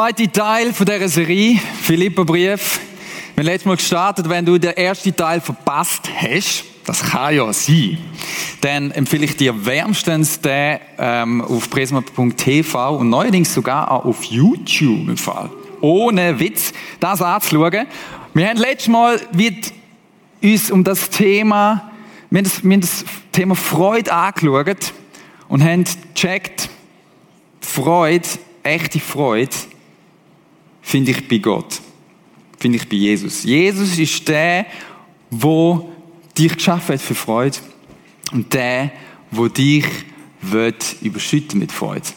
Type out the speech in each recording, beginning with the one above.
zweite Teil von dieser Serie, Philipperbrief. Wir haben letztes Mal gestartet, wenn du den ersten Teil verpasst hast, das kann ja sein, dann empfehle ich dir wärmstens den ähm, auf prisma.tv und neuerdings sogar auch auf YouTube im Fall. Ohne Witz, das anzuschauen. Wir haben letztes Mal wird uns um das Thema, wir haben das, wir haben das Thema Freude angeschaut und haben gecheckt, Freude, echte Freude, finde ich bei Gott. Finde ich bei Jesus. Jesus ist der, wo dich geschaffen hat für Freude und der, wo dich wird überschütten mit Freude.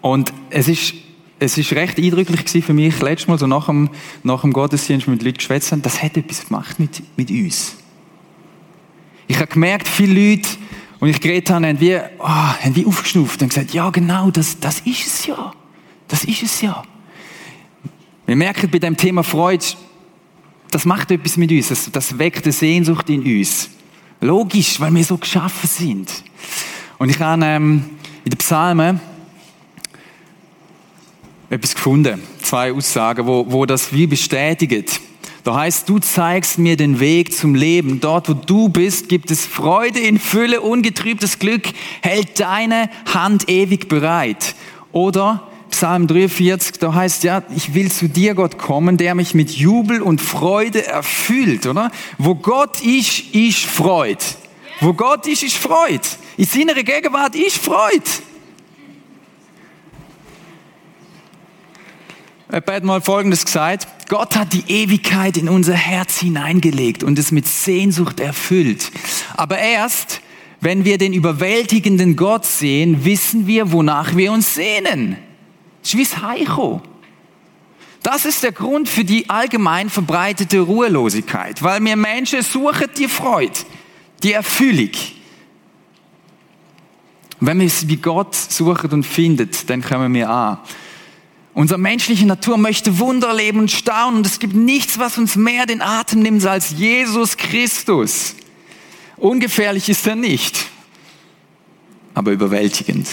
Und es ist, es ist recht eindrücklich für mich, letztes Mal so nach dem, nach dem Gottesdienst mit Leuten geschwätzt haben, das hat etwas gemacht mit, mit uns. Ich habe gemerkt, viele Leute, und ich geredet habe, haben wie, oh, haben wie aufgeschnauft und gesagt, ja genau, das, das ist es ja. Das ist es ja. Wir merken bei dem Thema Freude, das macht etwas mit uns, das, das weckt eine Sehnsucht in uns. Logisch, weil wir so geschaffen sind. Und ich habe ähm, in den Psalmen etwas gefunden, zwei Aussagen, wo, wo das wie bestätigen. Da heißt, du zeigst mir den Weg zum Leben. Dort, wo du bist, gibt es Freude in Fülle, ungetrübtes Glück, hält deine Hand ewig bereit. Oder Psalm 43, da heißt ja, ich will zu dir, Gott, kommen, der mich mit Jubel und Freude erfüllt, oder? Wo Gott ist, ist Freude. Wo Gott ist, ist Freude. In seiner Gegenwart ist Freude. Jemand hat mal Folgendes gesagt. Gott hat die Ewigkeit in unser Herz hineingelegt und es mit Sehnsucht erfüllt. Aber erst, wenn wir den überwältigenden Gott sehen, wissen wir, wonach wir uns sehnen. Das Heicho. Das ist der Grund für die allgemein verbreitete Ruhelosigkeit, weil wir Menschen suchen die Freude, die Erfüllung. Wenn wir es wie Gott suchen und finden, dann kommen wir an. Unsere menschliche Natur möchte Wunder leben und staunen und es gibt nichts, was uns mehr den Atem nimmt als Jesus Christus. Ungefährlich ist er nicht, aber überwältigend.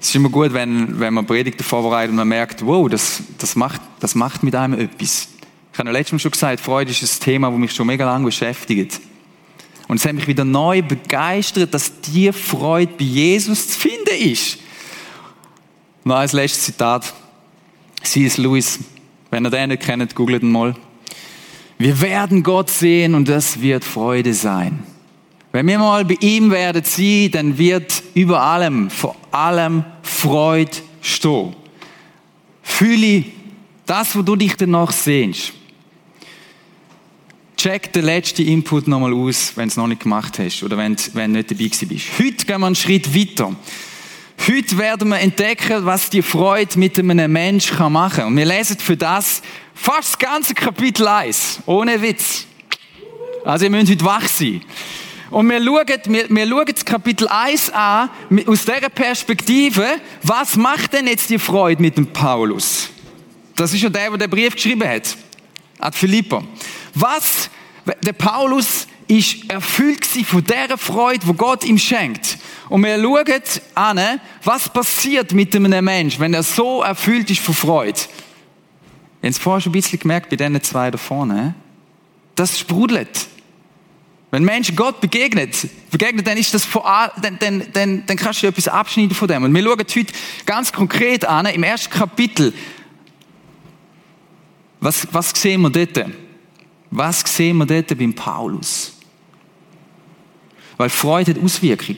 Es ist immer gut, wenn, wenn man Predigten vorbereitet und man merkt, wow, das, das, macht, das macht mit einem etwas. Ich habe ja letztes Mal schon gesagt, Freude ist ein Thema, das mich schon mega lange beschäftigt. Und es hat mich wieder neu begeistert, dass die Freude bei Jesus zu finden ist. Noch als letztes Zitat. C.S. Lewis. Wenn ihr den nicht kennt, googelt ihn mal. Wir werden Gott sehen und das wird Freude sein. Wenn wir mal bei ihm werden sie, dann wird über allem, vor allem Freude stehen. Fühle das, wo du dich danach sehnst. Check den letzten Input nochmal aus, wenn du es noch nicht gemacht hast oder wenn, du nicht dabei bist. Heute gehen wir einen Schritt weiter. Heute werden wir entdecken, was die Freude mit einem Menschen machen kann. Und wir lesen für das fast das ganze Kapitel 1. Ohne Witz. Also ihr müsst heute wach sein. Und wir schauen, wir, wir schauen das Kapitel 1 an, aus dieser Perspektive, was macht denn jetzt die Freude mit dem Paulus? Das ist ja der, der den Brief geschrieben hat. An Philippa. Was, der Paulus ist erfüllt von der Freude, wo Gott ihm schenkt. Und wir schauen an, was passiert mit einem Menschen, wenn er so erfüllt ist von Freude. Ihr habt es vorher schon ein bisschen gemerkt bei diesen zwei da vorne. Das sprudelt. Wenn Menschen Gott begegnet, begegnet, dann ist das vor, dann, dann, dann, dann kannst du etwas abschneiden von dem. Und wir schauen heute ganz konkret an, im ersten Kapitel. Was, was sehen wir dort? Was sehen wir dort beim Paulus? Weil Freude hat Auswirkung.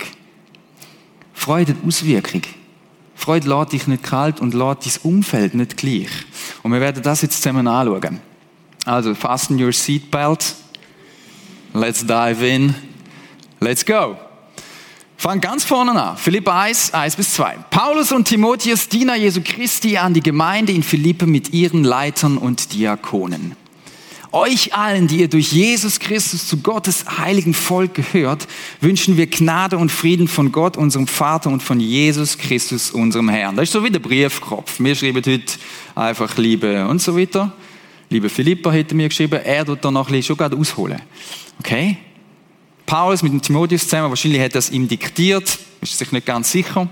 Freude hat Auswirkung. Freude lässt dich nicht kalt und lässt dein Umfeld nicht gleich. Und wir werden das jetzt zusammen anschauen. Also, fasten your seatbelt. Let's dive in. Let's go. Fang ganz vorne an. Philipp 1, 1 bis 2. Paulus und Timotheus, Diener Jesu Christi, an die Gemeinde in Philippe mit ihren Leitern und Diakonen. Euch allen, die ihr durch Jesus Christus zu Gottes heiligen Volk gehört, wünschen wir Gnade und Frieden von Gott, unserem Vater und von Jesus Christus, unserem Herrn. Das ist so wie der Briefkopf. Wir schreiben heute einfach Liebe und so weiter. Liebe Philippa hätte mir geschrieben, er tut da noch ein bisschen schon ausholen. Okay? Paulus mit dem Timotheus zusammen, wahrscheinlich hat er es ihm diktiert, ist sich nicht ganz sicher.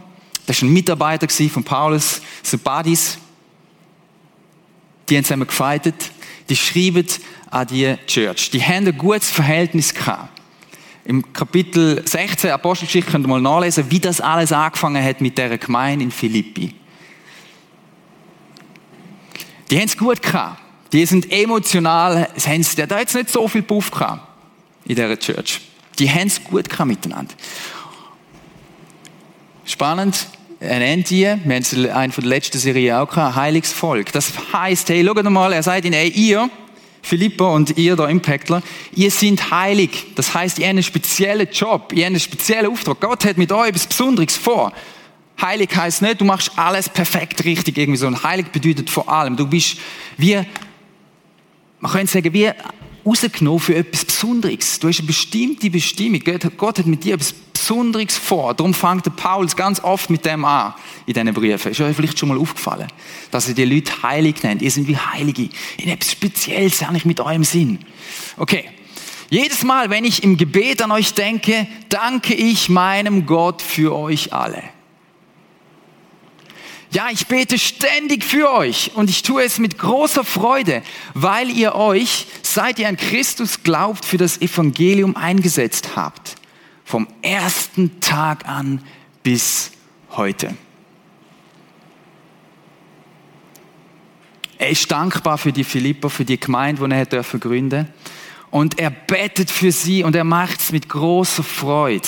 Das war ein Mitarbeiter von Paulus, so Buddies. Die haben zusammen gefeitet. Die schreiben an die Church. Die haben ein gutes Verhältnis gehabt. Im Kapitel 16 Apostelgeschichte könnt ihr mal nachlesen, wie das alles angefangen hat mit der Gemeinde in Philippi. Die haben es gut gehabt. Die sind emotional, haben der hat jetzt nicht so viel Puff gehabt in dieser Church. Die haben es gut gehabt miteinander. Spannend, nennt die, wir haben es in einer der letzten Serie auch gehabt, heiliges Volk. Das heißt, hey, schaut mal, er sagt ihnen, hey, ihr, Philippa und ihr da Impactler, ihr seid heilig. Das heißt, ihr habt einen speziellen Job, ihr habt einen speziellen Auftrag. Gott hat mit euch etwas Besonderes vor. Heilig heißt nicht, du machst alles perfekt richtig irgendwie so. Und heilig bedeutet vor allem, du bist wie, man könnte sagen, wie rausgenommen für etwas Besonderes. Du hast eine bestimmte Bestimmung. Gott hat mit dir etwas Besonderes vor. Darum fängt der Paulus ganz oft mit dem an in diesen Briefen. Ist euch vielleicht schon mal aufgefallen, dass er die Leute heilig nennt. Ihr seid wie Heilige. In etwas Spezielles eigentlich mit eurem Sinn. Okay. Jedes Mal, wenn ich im Gebet an euch denke, danke ich meinem Gott für euch alle. Ja, ich bete ständig für euch und ich tue es mit großer Freude, weil ihr euch, seit ihr an Christus glaubt, für das Evangelium eingesetzt habt. Vom ersten Tag an bis heute. Er ist dankbar für die Philipper, für die Gemeinde, die er dürfen gründen. Und er betet für sie und er macht es mit großer Freude.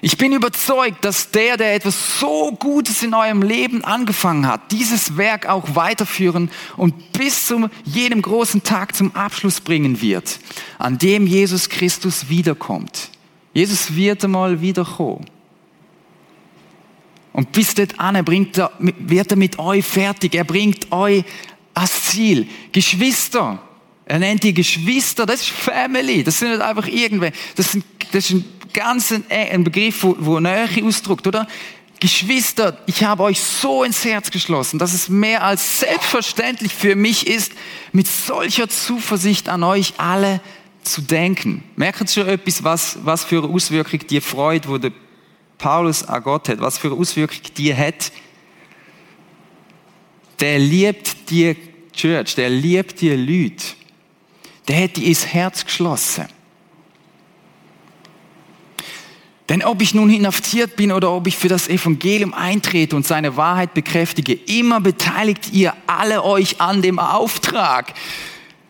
Ich bin überzeugt, dass der, der etwas so Gutes in eurem Leben angefangen hat, dieses Werk auch weiterführen und bis zu jedem großen Tag zum Abschluss bringen wird, an dem Jesus Christus wiederkommt. Jesus wird einmal wiederkommen. Und bis dahin bringt er, wird er mit euch fertig. Er bringt euch als Ziel. Geschwister. Er nennt die Geschwister. Das ist Family. Das sind nicht einfach irgendwelche. Das, sind, das ist ein ganz ein, Begriff, wo, wo Nähe ausdrückt, oder? Geschwister, ich habe euch so ins Herz geschlossen, dass es mehr als selbstverständlich für mich ist, mit solcher Zuversicht an euch alle zu denken. Merkt ihr schon etwas, was, was für eine Auswirkung die Freude, wo der Paulus an Gott hat, was für eine Auswirkung die hat? Der liebt die Church, der liebt die Leute. Der die ins Herz geschlossen. Denn ob ich nun inhaftiert bin oder ob ich für das Evangelium eintrete und seine Wahrheit bekräftige, immer beteiligt ihr alle euch an dem Auftrag,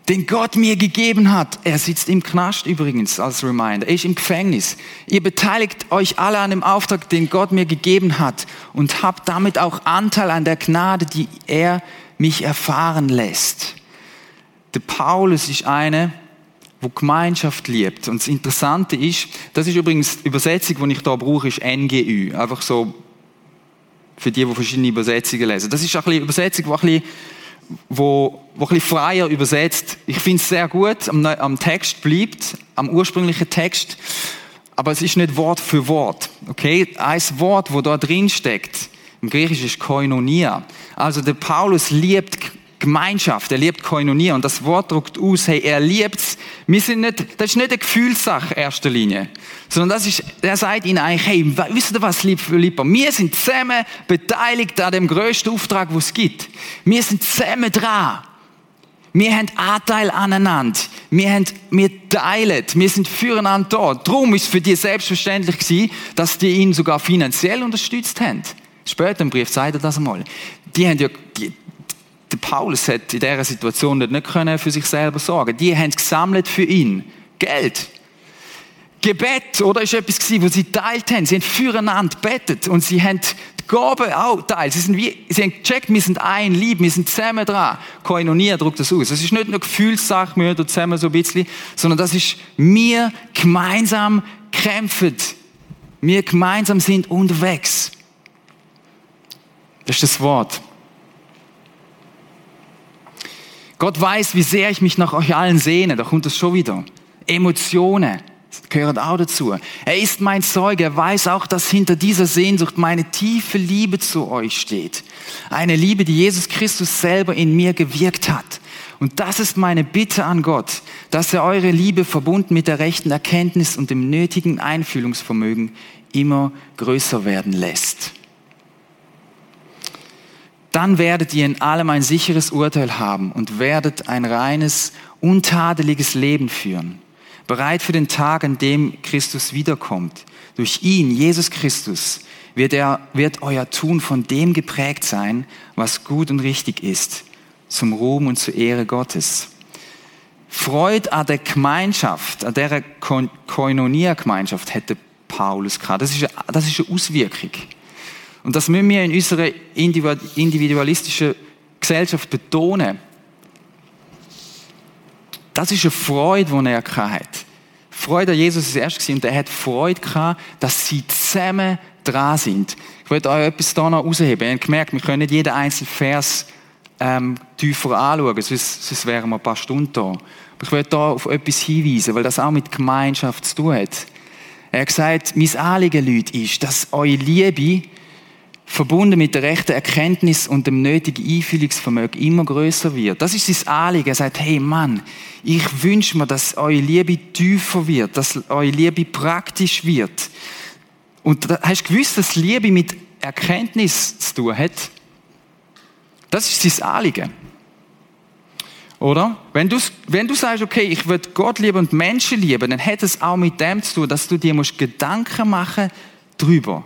den Gott mir gegeben hat. Er sitzt im Knast übrigens als Reminder. Er ist im Gefängnis. Ihr beteiligt euch alle an dem Auftrag, den Gott mir gegeben hat und habt damit auch Anteil an der Gnade, die er mich erfahren lässt. Der Paulus ist eine, wo Gemeinschaft liebt. Und das Interessante ist, das ist übrigens die Übersetzung, die ich da brauche, ist NGÜ. Einfach so für die, die verschiedene Übersetzungen lesen. Das ist eine Übersetzung, die ein bisschen, wo, wo ein bisschen freier übersetzt. Ich finde es sehr gut, am, am Text bleibt, am ursprünglichen Text, aber es ist nicht Wort für Wort. Okay? Ein Wort, wo da drin steckt, im Griechischen ist Koinonia. Also der Paulus liebt Gemeinschaft, er liebt Koinonia und das Wort drückt aus, hey, er liebt's. Wir sind nicht, das ist nicht eine Gefühlssache in erster Linie, sondern das ist, er sagt ihnen eigentlich, hey, wisst ihr was, lieb Philippa? Wir sind zusammen beteiligt an dem größten Auftrag, wo es gibt. Wir sind zusammen dran. Wir haben Anteil aneinander. Wir, haben, wir teilen. Wir sind füreinander da. Darum ist es für die selbstverständlich gewesen, dass die ihn sogar finanziell unterstützt haben. Später im Brief sagt er das einmal. Die haben ja, die, der Paulus hat in dieser Situation nicht für sich selber sorgen. Die haben gesammelt für ihn Geld. Gebet, oder ist etwas gewesen, wo sie teilt haben. Sie haben füreinander betet und sie haben die Gabe auch teilt. Sie, sind wie, sie haben gecheckt, wir sind ein Lieb, wir sind zusammen dran. Koinonia drückt das aus. Es ist nicht nur Gefühlssache, wir da zusammen so ein bisschen, sondern das ist, wir gemeinsam kämpfen. Wir gemeinsam sind unterwegs. Das ist das Wort. Gott weiß, wie sehr ich mich nach euch allen sehne. Da kommt es schon wieder. Emotionen gehören auch dazu. Er ist mein Zeuge. Er weiß auch, dass hinter dieser Sehnsucht meine tiefe Liebe zu euch steht. Eine Liebe, die Jesus Christus selber in mir gewirkt hat. Und das ist meine Bitte an Gott, dass er eure Liebe verbunden mit der rechten Erkenntnis und dem nötigen Einfühlungsvermögen immer größer werden lässt. Dann werdet ihr in allem ein sicheres Urteil haben und werdet ein reines, untadeliges Leben führen, bereit für den Tag, an dem Christus wiederkommt. Durch ihn, Jesus Christus, wird, er, wird euer Tun von dem geprägt sein, was gut und richtig ist, zum Ruhm und zur Ehre Gottes. Freud an der Gemeinschaft, an der Koinonia-Gemeinschaft hätte Paulus gehabt. Das ist, eine, das ist eine Auswirkung. Und das müssen wir in unserer individualistischen Gesellschaft betonen. Das ist eine Freude, die er hatte. Freude an Jesus ist erst und er hat Freude gehabt, dass sie zusammen dran sind. Ich wollte euch etwas da noch rausheben. Ihr habt gemerkt, wir können nicht jeden einzelnen Vers ähm, tiefer anschauen, sonst, sonst wären wir ein paar Stunden da. Aber ich möchte da auf etwas hinweisen, weil das auch mit Gemeinschaft zu tun hat. Er hat gesagt, mein Anliegen, Leute, ist, dass eure Liebe verbunden mit der rechten Erkenntnis und dem nötigen Einfühlungsvermögen immer größer wird. Das ist sein Anliegen. Er sagt, hey Mann, ich wünsche mir, dass eure Liebe tiefer wird, dass eure Liebe praktisch wird. Und hast du gewusst, dass Liebe mit Erkenntnis zu tun hat? Das ist sein Anliegen. Oder? Wenn du, wenn du sagst, okay, ich will Gott lieben und Menschen lieben, dann hat es auch mit dem zu tun, dass du dir musst Gedanken machen drüber.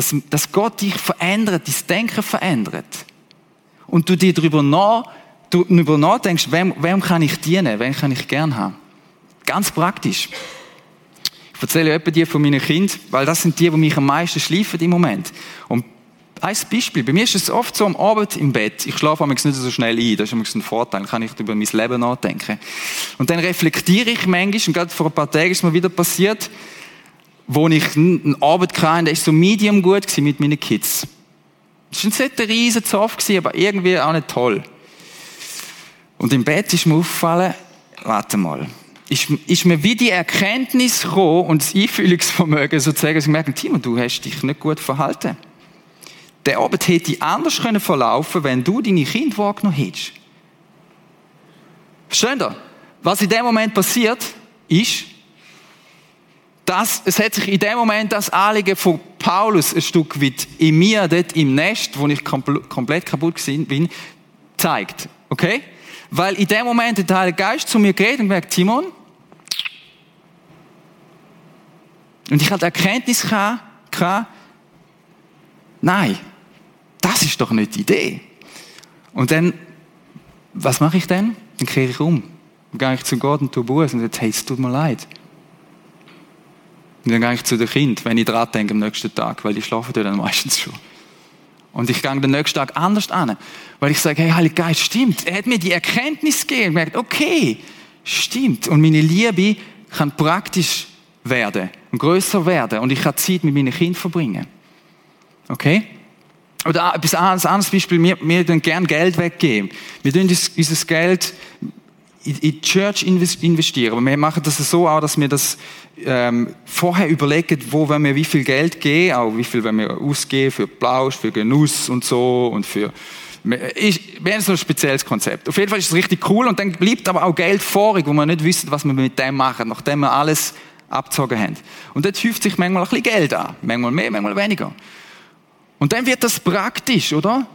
Dass, dass Gott dich verändert, dein Denken verändert. Und du dir darüber nach, du darüber nachdenkst, wem, wem kann ich dienen, wem kann ich gern haben. Ganz praktisch. Ich erzähle etwa die von meinen Kindern, weil das sind die, die mich am meisten schleifen im Moment. Und ein Beispiel. Bei mir ist es oft so am Abend im Bett. Ich schlafe nicht so schnell ein. Das ist ein Vorteil. Dann kann ich über mein Leben nachdenken. Und dann reflektiere ich manchmal, und gerade vor ein paar Tagen ist mir wieder passiert, wo ich einen Abend hatte, der ist so medium gut mit meinen Kids. Das war nicht ein riesen Zoff, aber irgendwie auch nicht toll. Und im Bett ist mir aufgefallen, warte mal, ist, ist mir wie die Erkenntnis gekommen und das Einfühlungsvermögen sozusagen, dass ich merke, Timo, du hast dich nicht gut verhalten der Abend hätte anders können verlaufen wenn du deine Kinder wahrgenommen hättest. Versteht ihr? Was in dem Moment passiert, ist, dass es hat sich in dem Moment das Anliegen von Paulus ein Stück weit in mir, dort im Nest, wo ich komplett kaputt bin, zeigt. Okay? Weil in dem Moment der Heilige Geist zu mir geht und sagt, Timon, und ich hatte Erkenntnis nein, das ist doch nicht die Idee. Und dann, was mache ich dann? Dann kehre ich um. Dann gehe ich zu Gott und tue Buß und sage, hey, es tut mir leid. Und dann gehe ich zu den Kind, wenn ich dran denke am nächsten Tag, weil die schlafen dann meistens schon. Und ich gehe den nächsten Tag anders an, weil ich sage, hey, Heiliger Geist, stimmt. Er hat mir die Erkenntnis gegeben und merkt, okay, stimmt. Und meine Liebe kann praktisch werden und größer werden und ich kann Zeit mit meinen Kindern verbringen. Okay? Oder ein anderes Beispiel, wir, wir gerne Geld weggeben. Wir tun unser Geld in die Church investieren. Aber wir machen das so auch, dass wir das ähm, vorher überlegen, wo wollen wir wie viel Geld geben, auch wie viel wollen wir ausgeben für Plausch, für Genuss und so und für ich, wir haben so ein spezielles Konzept. Auf jeden Fall ist es richtig cool und dann bleibt aber auch Geld vorig, wo wir nicht wissen, was wir mit dem machen, nachdem wir alles abgezogen haben. Und dort häuft sich manchmal ein bisschen Geld an. Manchmal mehr, manchmal weniger. Und dann wird das praktisch, oder?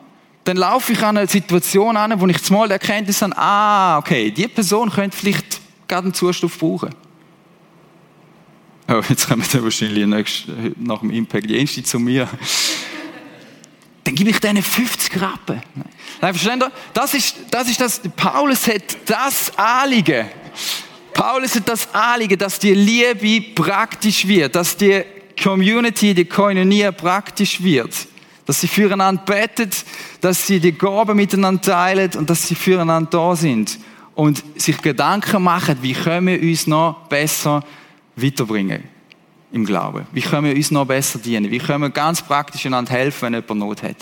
Dann laufe ich an eine Situation an, wo ich zum Mal die Erkenntnis habe, ah, okay, die Person könnte vielleicht gerade einen Zustand brauchen. Oh, jetzt kommen wir wahrscheinlich nach dem Impact die Erste zu mir. Dann gebe ich denen 50 Rappen. Nein, verstehen Sie? Das ist, das ist das, Paulus hat das Anliegen. Paulus hat das Anliegen, dass die Liebe praktisch wird, dass die Community, die Koinonia praktisch wird dass sie füreinander betet, dass sie die Gaben miteinander teilen und dass sie füreinander da sind und sich Gedanken machen, wie können wir uns noch besser weiterbringen im Glauben? Wie können wir uns noch besser dienen? Wie können wir ganz praktisch einander helfen, wenn jemand Not hat?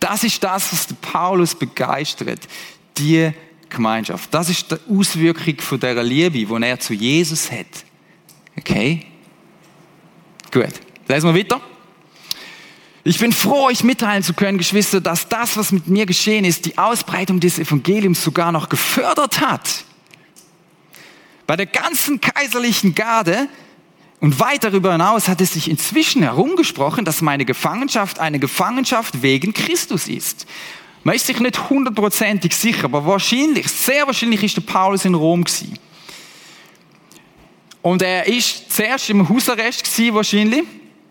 Das ist das, was Paulus begeistert. Die Gemeinschaft. Das ist die Auswirkung von dieser Liebe, die er zu Jesus hat. Okay? Gut. Lesen wir weiter. Ich bin froh, euch mitteilen zu können, Geschwister, dass das, was mit mir geschehen ist, die Ausbreitung des Evangeliums sogar noch gefördert hat. Bei der ganzen kaiserlichen Garde und weit darüber hinaus hat es sich inzwischen herumgesprochen, dass meine Gefangenschaft eine Gefangenschaft wegen Christus ist. Man ist sich nicht hundertprozentig sicher, aber wahrscheinlich, sehr wahrscheinlich ist der Paulus in Rom gewesen. Und er ist zuerst im Hausarrest gewesen, wahrscheinlich.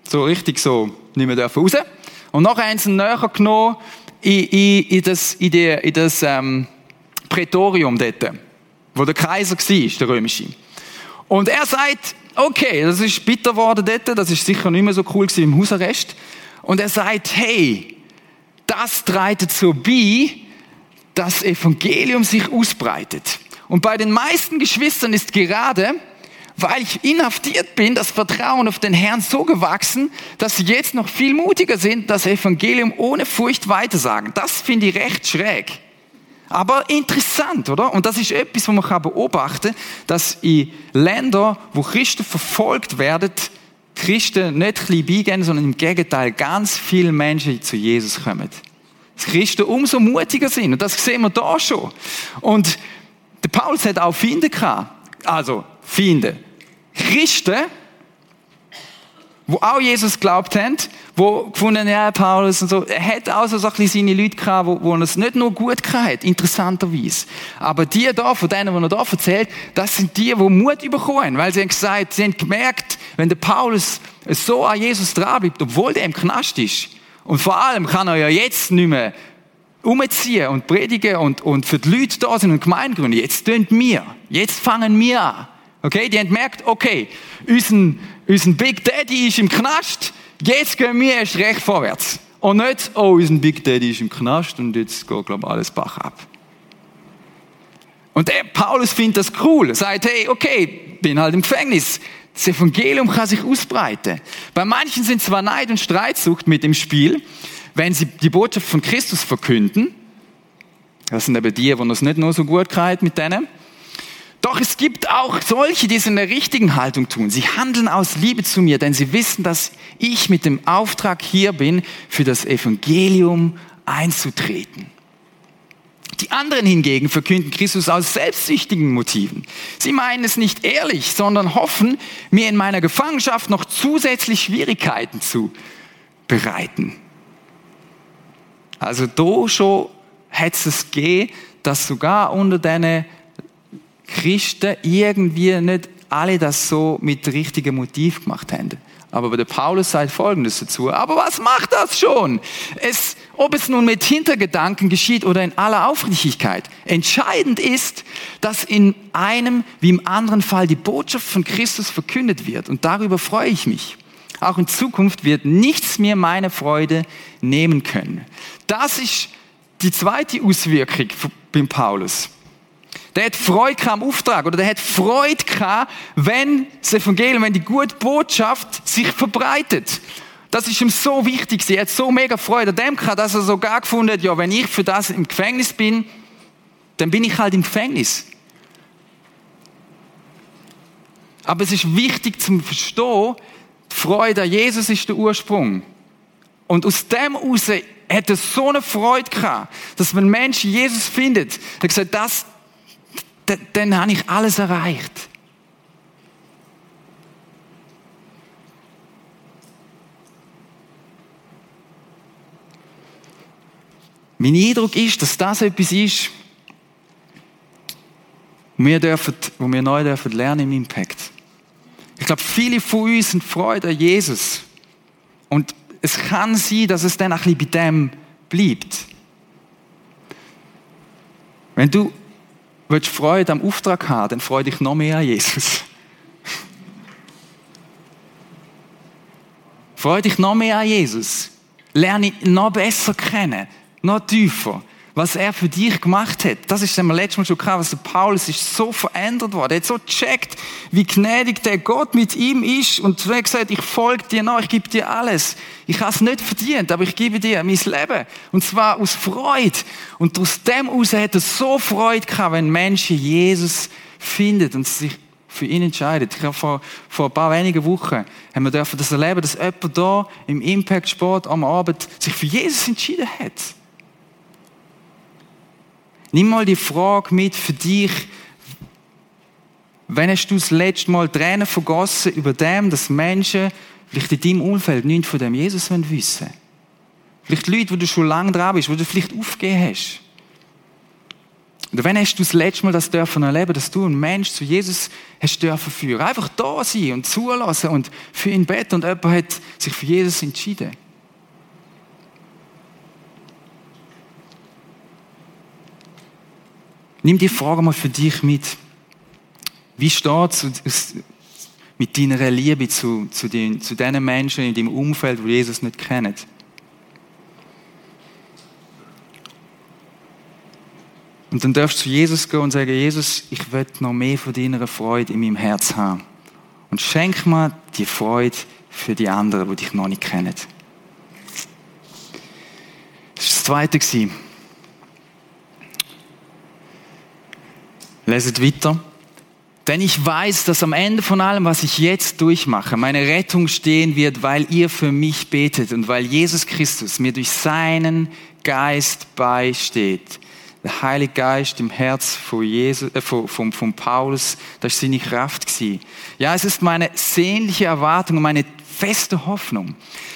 So richtig so, nicht mehr dürfen raus. Und sie ihn näher genommen in, in, in das, in die, in das ähm, Prätorium dort, wo der Kaiser war, der römische. Und er sagt, okay, das ist bitter geworden dort, das ist sicher nicht mehr so cool gewesen im Hausarrest. Und er sagt, hey, das trägt dazu bei, dass das Evangelium sich ausbreitet. Und bei den meisten Geschwistern ist gerade weil ich inhaftiert bin, das Vertrauen auf den Herrn so gewachsen, dass sie jetzt noch viel mutiger sind, das Evangelium ohne Furcht weitersagen. Das finde ich recht schräg. Aber interessant, oder? Und das ist etwas, was man beobachten kann, dass in Ländern, wo Christen verfolgt werden, Christen nicht klein beigehen, sondern im Gegenteil ganz viele Menschen zu Jesus kommen. Dass Christen umso mutiger sind. Und das sehen wir da schon. Und der Paulus hat auch Feinde gehabt. Also, Feinde. Christen, wo auch Jesus glaubt haben, wo gefunden, ja, Paulus und so, er hat auch so ein bisschen seine Leute gehabt, wo, wo er es nicht nur gut gehabt interessanterweise. Aber die da, von denen, die er da erzählt, das sind die, die Mut bekommen, weil sie haben gesagt, sie haben gemerkt, wenn der Paulus so an Jesus dran bleibt, obwohl der im Knast ist, und vor allem kann er ja jetzt nicht mehr umziehen und predigen und, und für die Leute da sind und Gemeinden gründen. Jetzt tun wir. Jetzt fangen wir an. Okay, die haben gemerkt, okay, unser, unser Big Daddy ist im Knast, jetzt gehen wir erst recht vorwärts. Und nicht, oh, unser Big Daddy ist im Knast und jetzt geht, glaube ich, alles Bach ab. Und der Paulus findet das cool. Sagt, hey, okay, bin halt im Gefängnis. Das Evangelium kann sich ausbreiten. Bei manchen sind zwar Neid und Streitsucht mit im Spiel, wenn sie die Botschaft von Christus verkünden. Das sind eben die, die es nicht nur so gut geht mit denen. Doch es gibt auch solche, die es in der richtigen Haltung tun. Sie handeln aus Liebe zu mir, denn sie wissen, dass ich mit dem Auftrag hier bin, für das Evangelium einzutreten. Die anderen hingegen verkünden Christus aus selbstsüchtigen Motiven. Sie meinen es nicht ehrlich, sondern hoffen, mir in meiner Gefangenschaft noch zusätzlich Schwierigkeiten zu bereiten. Also da schon hätte es gegeben, dass sogar unter diesen Christen irgendwie nicht alle das so mit richtigem Motiv gemacht haben. Aber der Paulus sagt Folgendes dazu. Aber was macht das schon? Es, ob es nun mit Hintergedanken geschieht oder in aller Aufrichtigkeit. Entscheidend ist, dass in einem wie im anderen Fall die Botschaft von Christus verkündet wird. Und darüber freue ich mich. Auch in Zukunft wird nichts mehr meine Freude nehmen können. Das ist die zweite Auswirkung beim Paulus. Der hat Freude am Auftrag oder der hat Freude gehabt, wenn das Evangelium, wenn die gute Botschaft sich verbreitet. Das ist ihm so wichtig. Er hat so mega Freude an dem gehabt, dass er sogar gefunden hat, ja, wenn ich für das im Gefängnis bin, dann bin ich halt im Gefängnis. Aber es ist wichtig zum Verstehen, die Freude an Jesus ist der Ursprung. Und aus dem heraus hat er so eine Freude gehabt, dass wenn ein Mensch Jesus findet, er gesagt, das, dann, habe ich alles erreicht. Mein Eindruck ist, dass das etwas ist, wir, dürfen, wo wir neu dürfen lernen im Impact. Ich glaube, viele von uns sind Freude an Jesus. Und es kann sein, dass es dann ein bisschen bei dem bleibt. Wenn du willst Freude am Auftrag haben, dann freu dich noch mehr an Jesus. freu dich noch mehr an Jesus. Lerne ihn noch besser kennen, noch tiefer was er für dich gemacht hat. Das ist wir letztes Mal schon gehabt, was der Paulus ist so verändert worden. Er hat so gecheckt, wie gnädig der Gott mit ihm ist und er hat gesagt, ich folge dir nach, ich gebe dir alles. Ich habe es nicht verdient, aber ich gebe dir mein Leben. Und zwar aus Freude. Und aus dem heraus hat er so Freude gehabt, wenn Menschen Jesus findet und sich für ihn entscheidet. Ich habe vor, vor ein paar wenigen Wochen haben wir dürfen das erleben, dass jemand da im Impact Sport am Abend sich für Jesus entschieden hat. Nimm mal die Frage mit für dich, wenn hast du das letzte Mal Tränen vergossen über dem, dass Menschen vielleicht in deinem Umfeld nichts von dem Jesus wissen wollen? Vielleicht Leute, wo du schon lange dran bist, wo du vielleicht aufgegeben hast. Oder wenn hast du das letzte Mal das dürfen erleben, dass du einen Mensch zu Jesus hast dürfen führen? Einfach da sein und zulassen und für ihn beten und jemand hat sich für Jesus entschieden. Nimm die Frage mal für dich mit. Wie steht es mit deiner Liebe zu, zu, den, zu den Menschen in deinem Umfeld, die Jesus nicht kennen? Und dann darfst du zu Jesus gehen und sagen, Jesus, ich will noch mehr von deiner Freude in meinem Herz haben. Und schenk mir die Freude für die anderen, die dich noch nicht kennen. Das war das Zweite. Leset weiter. Denn ich weiß, dass am Ende von allem, was ich jetzt durchmache, meine Rettung stehen wird, weil ihr für mich betet und weil Jesus Christus mir durch seinen Geist beisteht der Heilige Geist im Herz von, Jesus, äh, von, von, von Paulus, das war seine Kraft. Gewesen. Ja, es ist meine sehnliche Erwartung und meine feste Hoffnung,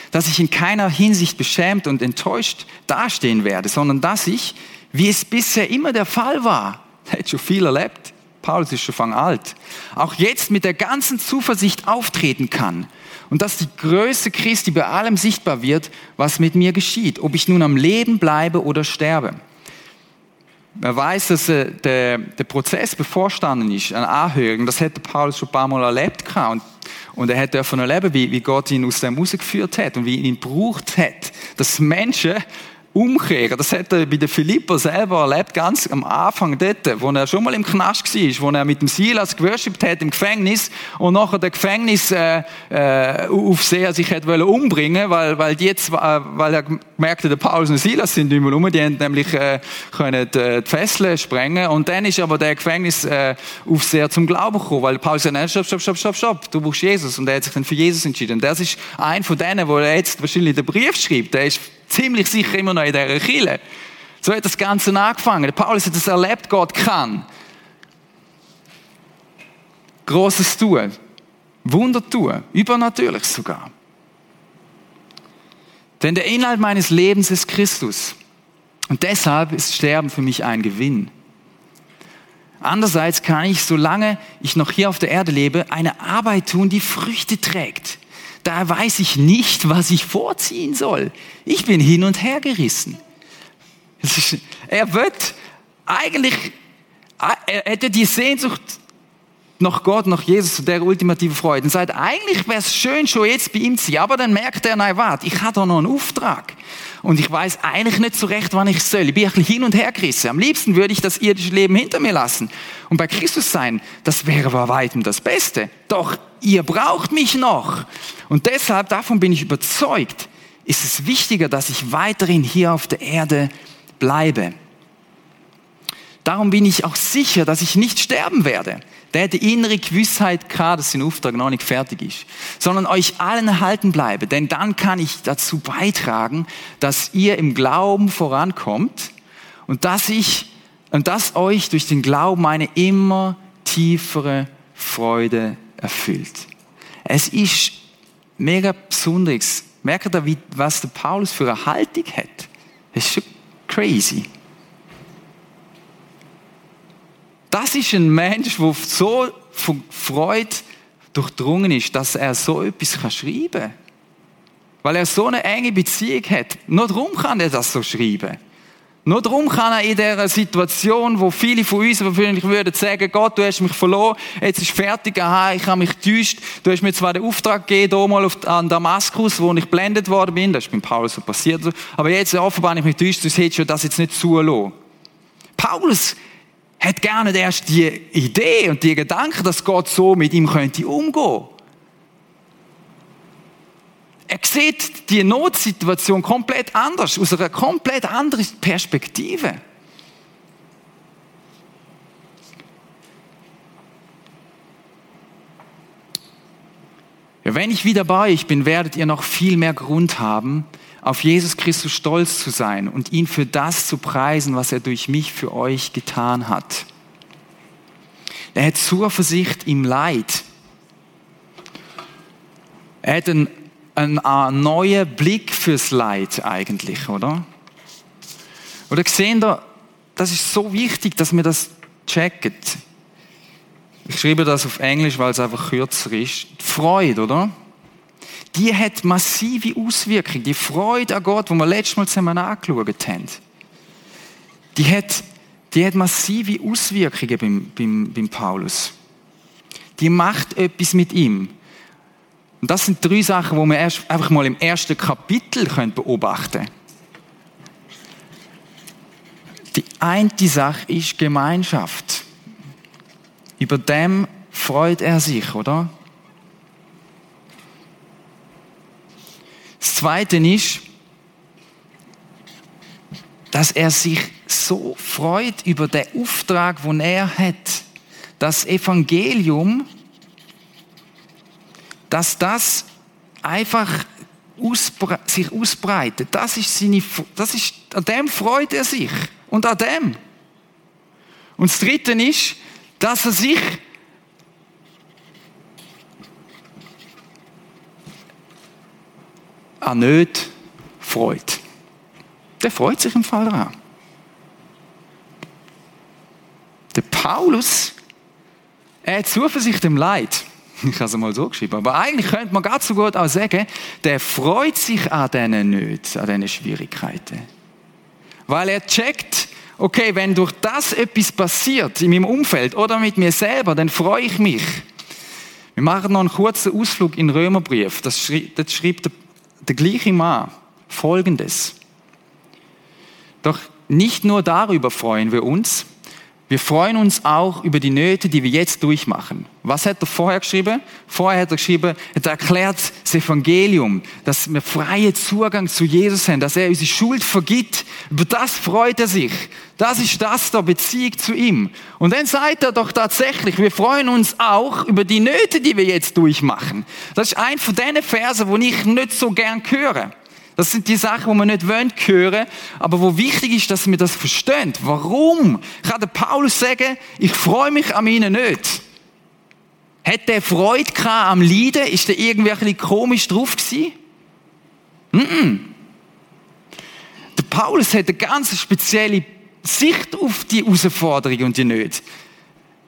dass ich in keiner Hinsicht beschämt und enttäuscht dastehen werde, sondern dass ich, wie es bisher immer der Fall war, er hat schon viel erlebt, Paulus ist schon fang alt, auch jetzt mit der ganzen Zuversicht auftreten kann. Und dass die Größe Christi bei allem sichtbar wird, was mit mir geschieht, ob ich nun am Leben bleibe oder sterbe. Man weiß, dass äh, der, der Prozess bevorstanden ist, ein Anhören. Das hätte Paulus schon ein paar Mal erlebt und, und er hat davon erleben, wie, wie Gott ihn aus dem rausgeführt hat und wie ihn ihn gebraucht hat, dass Menschen umkehren. Das hat er bei der Philippa selber erlebt, ganz am Anfang dort, wo er schon mal im Knast war, wo er mit dem Silas geworshipped hat im Gefängnis und nachher der Gefängnis äh, äh, Aufseher sich hat wollen umbringen, weil weil die jetzt, weil er merkte, der Paulus und Silas sind immer rum, die haben nämlich äh, können die, die Fesseln sprengen und dann ist aber der Gefängnis äh, Aufseher zum Glauben gekommen, weil Paulus sagt, stopp, stopp, stopp, stopp, stopp, du brauchst Jesus und er hat sich dann für Jesus entschieden. Und das ist ein von denen, wo er jetzt wahrscheinlich den Brief schreibt. Der ist ziemlich sicher immer noch in dieser Kille. So hat das Ganze angefangen. Paulus hat es erlebt, Gott kann. Großes tun. Wunder tun. Übernatürlich sogar. Denn der Inhalt meines Lebens ist Christus. Und deshalb ist Sterben für mich ein Gewinn. Andererseits kann ich, solange ich noch hier auf der Erde lebe, eine Arbeit tun, die Früchte trägt da weiß ich nicht, was ich vorziehen soll. Ich bin hin und her gerissen. Er wird eigentlich, er hätte die Sehnsucht nach Gott, nach Jesus, der ultimativen Freude. Und sagt, eigentlich wäre es schön, schon jetzt bei ihm zu sein. Aber dann merkt er, nein, warte, ich habe da noch einen Auftrag. Und ich weiß eigentlich nicht so recht, wann ich soll. Ich bin ein bisschen hin und her gerissen. Am liebsten würde ich das irdische Leben hinter mir lassen. Und bei Christus sein, das wäre bei weitem das Beste. Doch ihr braucht mich noch. Und deshalb, davon bin ich überzeugt, ist es wichtiger, dass ich weiterhin hier auf der Erde bleibe. Darum bin ich auch sicher, dass ich nicht sterben werde. Der hat die innere Gewissheit gehabt, dass sein Auftrag noch nicht fertig ist. Sondern euch allen erhalten bleibe. Denn dann kann ich dazu beitragen, dass ihr im Glauben vorankommt und dass ich, und dass euch durch den Glauben eine immer tiefere Freude erfüllt. Es ist mega besonderes. Merkt ihr, was der Paulus für eine Haltung hat? Das ist schon crazy. Das ist ein Mensch, der so von Freude durchdrungen ist, dass er so etwas schreiben kann. Weil er so eine enge Beziehung hat. Nur darum kann er das so schreiben. Nur darum kann er in dieser Situation, wo viele von uns wahrscheinlich würden sagen, Gott, du hast mich verloren, jetzt ist fertig, aha, ich habe mich getäuscht, du hast mir zwar den Auftrag gegeben, hier mal auf, an Damaskus, wo ich blendet worden bin, das ist beim Paulus so passiert, aber jetzt offenbar habe ich mich getäuscht, du hättest schon das jetzt nicht zulassen. Paulus hat gerne erst die Idee und die Gedanken, dass Gott so mit ihm könnte umgehen. Er sieht die Notsituation komplett anders, aus einer komplett anderen Perspektive. Wenn ich wieder bei euch bin, werdet ihr noch viel mehr Grund haben, auf Jesus Christus stolz zu sein und ihn für das zu preisen, was er durch mich für euch getan hat. Er hat Zuversicht im Leid. Er hat einen, einen neuen Blick fürs Leid eigentlich, oder? Oder sehen da, das ist so wichtig, dass wir das checken. Ich schreibe das auf Englisch, weil es einfach kürzer ist. Freude, oder? Die hat massive Auswirkungen. Die Freude an Gott, die wir letztes Mal zusammen angeschaut haben, die hat, die hat massive Auswirkungen beim, beim, beim Paulus. Die macht etwas mit ihm. Und das sind drei Sachen, die wir erst einfach mal im ersten Kapitel beobachten können. Die eine Sache ist Gemeinschaft. Über dem freut er sich, oder? Das Zweite ist, dass er sich so freut über den Auftrag, den er hat. Das Evangelium, dass das einfach ausbre sich ausbreitet. Das ist seine, das ist, an dem freut er sich. Und an dem. Und das Dritte ist, dass er sich an nicht freut. Der freut sich im Fall daran. Der Paulus, er hat Zuversicht im Leid. Ich habe es mal so geschrieben. Aber eigentlich könnte man ganz so gut auch sagen, der freut sich an diesen Nöten, an diesen Schwierigkeiten. Weil er checkt, okay, wenn durch das etwas passiert in meinem Umfeld oder mit mir selber, dann freue ich mich. Wir machen noch einen kurzen Ausflug in den Römerbrief. Das schreibt, schreibt der, gleiche Mann Folgendes. Doch nicht nur darüber freuen wir uns, wir freuen uns auch über die Nöte, die wir jetzt durchmachen. Was hat er vorher geschrieben? Vorher hat er geschrieben, er erklärt das Evangelium, dass wir freien Zugang zu Jesus haben, dass er unsere Schuld vergibt. Über das freut er sich. Das ist das der Beziehung zu ihm. Und dann sagt er doch tatsächlich, wir freuen uns auch über die Nöte, die wir jetzt durchmachen. Das ist ein von den Versen, wo ich nicht so gern höre. Das sind die Sachen, die wir nicht wollen hören, aber wo wichtig ist, dass wir das verstehen. Warum kann der Paulus sagen, ich freue mich an meinen nicht? Hat der Freude am Leiden? Ist der irgendwie ein bisschen komisch drauf gewesen? -mm. Der Paulus hat eine ganz spezielle Sicht auf die Herausforderungen und die Nöte.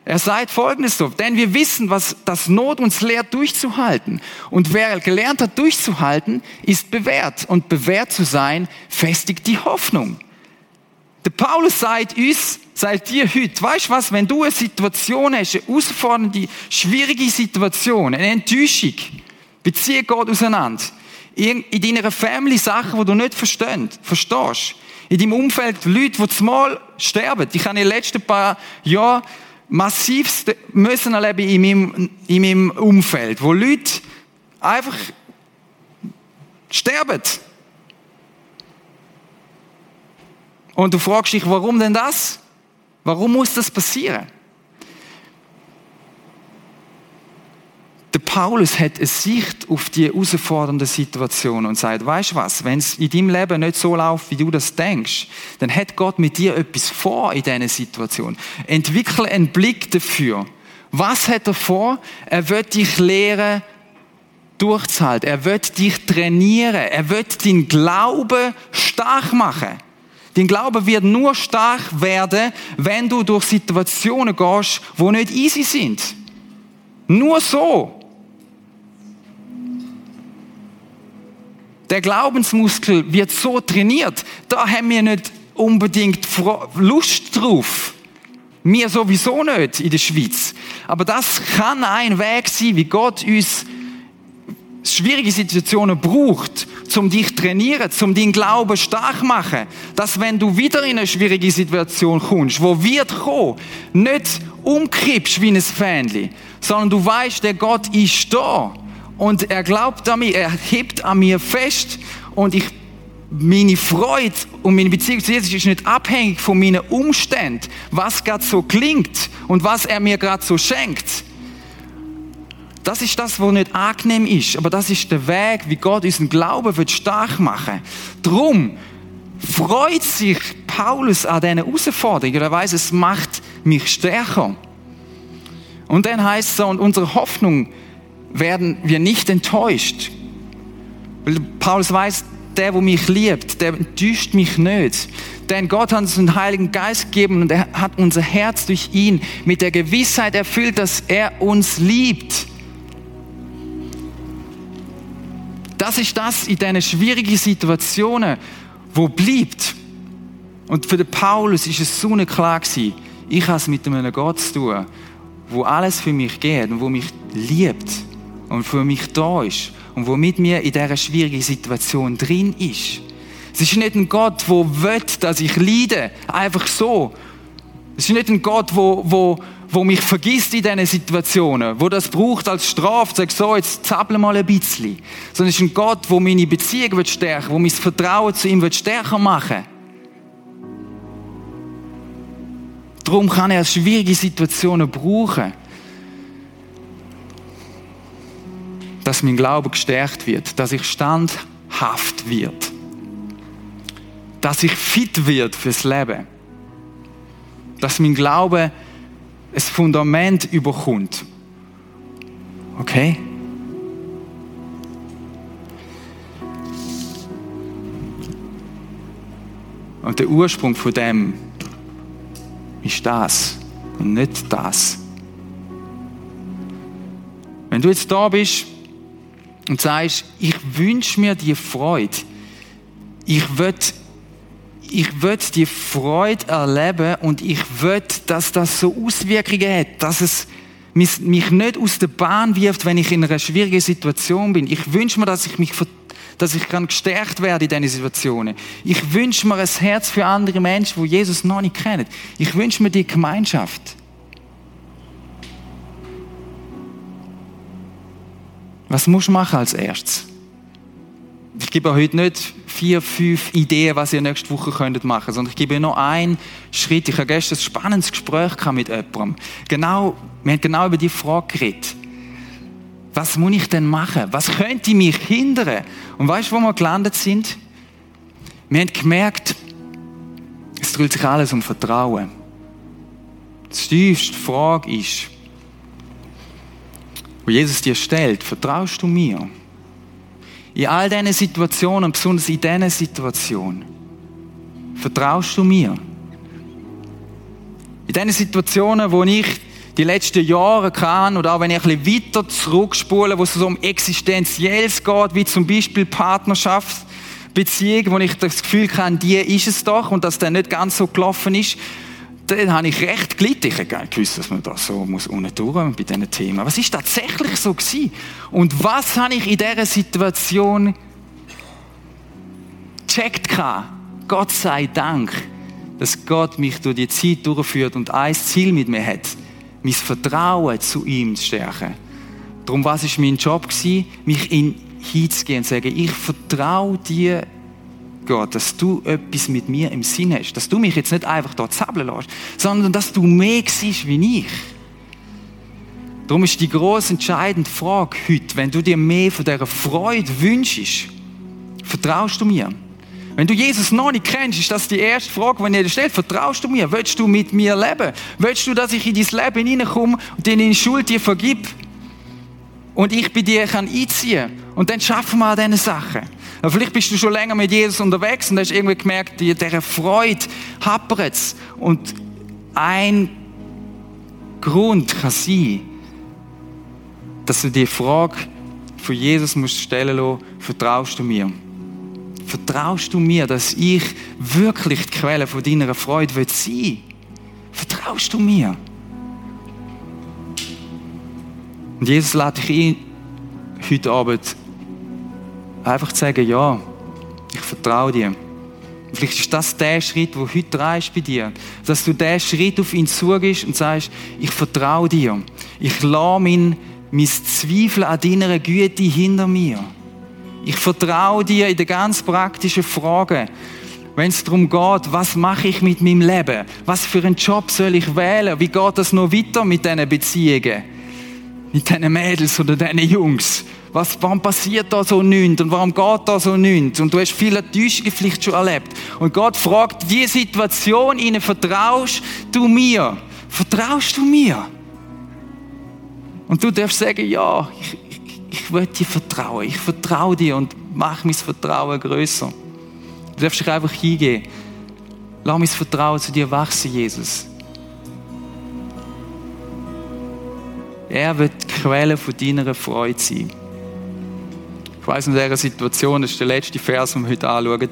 Er sagt folgendes so, denn wir wissen, was das Not uns lehrt durchzuhalten. Und wer gelernt hat durchzuhalten, ist bewährt. Und bewährt zu sein, festigt die Hoffnung. Der Paulus sagt uns, sagt dir heute, weißt du was, wenn du eine Situation hast, eine herausfordernde, schwierige Situation, eine Enttäuschung, Beziehung geht auseinander, in deiner Family Sachen, die du nicht verstehst, in deinem Umfeld Leute, die zumal sterben. Ich habe in den letzten paar Jahren massivst müssen erleben in meinem, in meinem Umfeld, wo Leute einfach sterben. Und du fragst dich, warum denn das? Warum muss das passieren? Der Paulus hat eine Sicht auf die herausfordernde Situation und sagt, weißt du was, wenn es in deinem Leben nicht so läuft, wie du das denkst, dann hat Gott mit dir etwas vor in dieser Situation. Entwickle einen Blick dafür. Was hat er vor? Er wird dich lehren, durchzuhalten. Er wird dich trainieren. Er wird deinen Glauben stark machen. Dein Glaube wird nur stark werden, wenn du durch Situationen gehst, wo nicht easy sind. Nur so. Der Glaubensmuskel wird so trainiert, da haben wir nicht unbedingt Lust drauf. Wir sowieso nicht in der Schweiz. Aber das kann ein Weg sein, wie Gott uns schwierige Situationen braucht, um dich zu trainieren, um deinen Glauben stark zu machen. Dass wenn du wieder in eine schwierige Situation kommst, wo wird kommen, nicht umkippst wie ein Fähnchen, sondern du weißt, der Gott ist da und er glaubt an mich, er hebt an mir fest und ich meine Freude und meine Beziehung zu Jesus ist nicht abhängig von meinen Umständen, was gerade so klingt und was er mir gerade so schenkt. Das ist das, was nicht angenehm ist, aber das ist der Weg, wie Gott unseren Glauben wird stark machen. Drum freut sich Paulus an diesen Herausforderungen. Er weiß, es macht mich stärker. Und dann heißt es so, und unsere Hoffnung werden wir nicht enttäuscht. Weil Paulus weiß, der, wo mich liebt, der enttäuscht mich nicht. Denn Gott hat uns den Heiligen Geist gegeben und er hat unser Herz durch ihn mit der Gewissheit erfüllt, dass er uns liebt. Das ist das in diesen schwierigen Situationen, wo bleibt. Und für den Paulus ist es so klar ich habe es mit einem Gott zu tun, wo alles für mich geht und wo mich liebt und für mich da ist und wo mit mir in dieser schwierigen Situation drin ist. Es ist nicht ein Gott, der will, dass ich leide, einfach so. Es ist nicht ein Gott, wo, wo, wo mich vergisst in diesen Situationen, wo das braucht als Strafe, sagt so, jetzt zappel mal ein bisschen. Sondern es ist ein Gott, wo meine Beziehung wird stärken, wo mein Vertrauen zu ihm wird stärker machen. Darum kann er schwierige Situationen brauchen, dass mein Glaube gestärkt wird, dass ich standhaft wird, dass ich fit wird fürs Leben, dass mein Glaube ein Fundament überkommt. Okay? Und der Ursprung von dem ist das und nicht das. Wenn du jetzt da bist und sagst, ich wünsche mir die Freude, ich will ich will die Freude erleben und ich will, dass das so Auswirkungen hat, dass es mich nicht aus der Bahn wirft, wenn ich in einer schwierigen Situation bin. Ich wünsche mir, dass ich mich, dass ich kann gestärkt werde in diesen Situationen. Ich wünsche mir ein Herz für andere Menschen, die Jesus noch nicht kennen. Ich wünsche mir die Gemeinschaft. Was musst du machen als erstes? Ich gebe heute nicht vier, fünf Ideen, was ihr nächste Woche könntet machen, sondern ich gebe noch einen Schritt. Ich habe gestern ein spannendes Gespräch mit jemandem. Genau, wir haben genau über die Frage geredet. Was muss ich denn machen? Was könnte mich hindern? Und weißt du, wo wir gelandet sind? Wir haben gemerkt, es dreht sich alles um Vertrauen. Die tiefste Frage ist, wo Jesus dir stellt, vertraust du mir? In all diesen Situationen, besonders in dieser Situation, vertraust du mir? In diesen Situationen, wo ich die letzten Jahre kann, oder auch wenn ich ein bisschen weiter zurückspule, wo es so um Existenzielles geht, wie zum Beispiel Partnerschaft, Beziehung, wo ich das Gefühl habe, die ist es doch und dass der nicht ganz so gelaufen ist, dann habe ich recht gelitten. Ich habe gewusst, dass man da so muss durch bei diesen Themen. Was ist tatsächlich so gewesen? Und was habe ich in dieser Situation gecheckt Gott sei Dank, dass Gott mich durch die Zeit durchführt und ein Ziel mit mir hat, mein Vertrauen zu ihm zu stärken. Darum, was ist mein Job? Mich in hinzugehen und zu sagen, ich vertraue dir Gott, dass du etwas mit mir im Sinn hast. Dass du mich jetzt nicht einfach dort zappeln lässt, sondern dass du mehr siehst wie ich. Darum ist die groß entscheidende Frage heute, wenn du dir mehr von dieser Freude wünschst, vertraust du mir? Wenn du Jesus noch nicht kennst, ist das die erste Frage, die dir stellt. Vertraust du mir? Willst du mit mir leben? Willst du, dass ich in dein Leben hineinkomme und dir deine Schuld dir vergib? Und ich bei dir kann einziehen? Und dann schaffen wir an diesen Sachen. Vielleicht bist du schon länger mit Jesus unterwegs und hast irgendwie gemerkt, dieser Freude happert es. Und ein Grund kann sein, dass du die Frage von Jesus musst stellen lassen, vertraust du mir? Vertraust du mir, dass ich wirklich die Quelle von deiner Freude sein will? Vertraust du mir? Und Jesus lädt dich ein, heute Abend Einfach zu sagen, ja, ich vertraue dir. Vielleicht ist das der Schritt, wo heute dran ist bei dir. Dass du diesen Schritt auf ihn zugehst und sagst, ich vertraue dir. Ich lasse mein, mein Zweifel an deiner Güte hinter mir. Ich vertraue dir in den ganz praktischen Fragen. Wenn es darum geht, was mache ich mit meinem Leben? Was für einen Job soll ich wählen? Wie geht das noch weiter mit diesen Beziehungen? Mit diesen Mädels oder diesen Jungs? Was, warum passiert da so nichts und warum geht da so nichts? Und du hast viele Enttäuschungen vielleicht schon erlebt. Und Gott fragt, wie Situation, ihnen vertraust du mir? Vertraust du mir? Und du darfst sagen, ja, ich, ich, ich will dir vertrauen. Ich vertraue dir und mach mein Vertrauen größer. Du darfst dich einfach hingehen. Lass mein Vertrauen zu dir wachsen, Jesus. Er wird die Quelle von deiner Freude sein. Ich weiss in dieser Situation, das ist der letzte Vers, den wir heute anschauen, in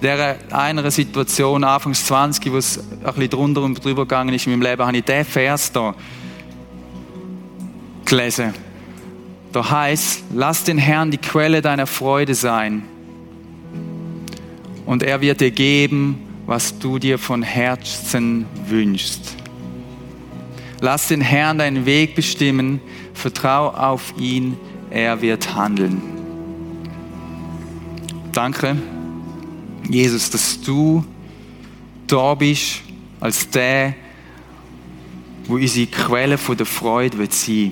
dieser einer Situation, Anfangs 20, wo es ein bisschen drunter und drüber gegangen ist in meinem Leben, habe ich diesen Vers hier gelesen. Da heißt, lass den Herrn die Quelle deiner Freude sein. Und er wird dir geben, was du dir von Herzen wünschst. Lass den Herrn deinen Weg bestimmen, vertrau auf ihn, er wird handeln. Danke, Jesus, dass du da bist als der, wo unsere Quelle von der Freude wird sein.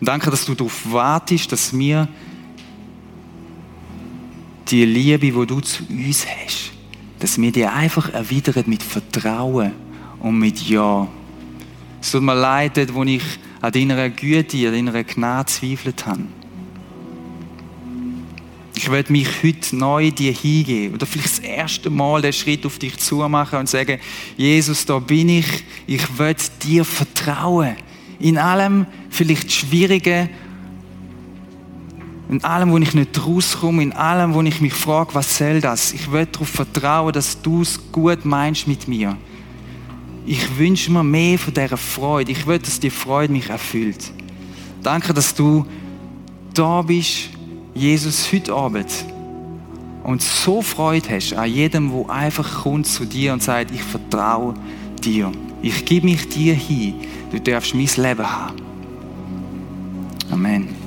Und danke, dass du darauf wartest, dass wir die Liebe, die du zu uns hast, dass wir die einfach erwidern mit Vertrauen und mit Ja. Es tut mir leid, dort, wo ich an deiner Güte, an deiner Gnade zweifelt habe. Ich will mich heute neu dir hingeben oder vielleicht das erste Mal den Schritt auf dich zu machen und sagen, Jesus, da bin ich, ich will dir vertrauen. In allem vielleicht Schwierigen, in allem, wo ich nicht rauskomme, in allem, wo ich mich frage, was soll das? Ich will darauf vertrauen, dass du es gut meinst mit mir ich wünsche mir mehr von dieser Freude. Ich will, dass die Freude mich erfüllt. Danke, dass du da bist, Jesus, heute Abend. Und so Freude hast an jedem, wo einfach kommt zu dir und sagt, ich vertraue dir. Ich gebe mich dir hin. Du darfst mein Leben haben. Amen.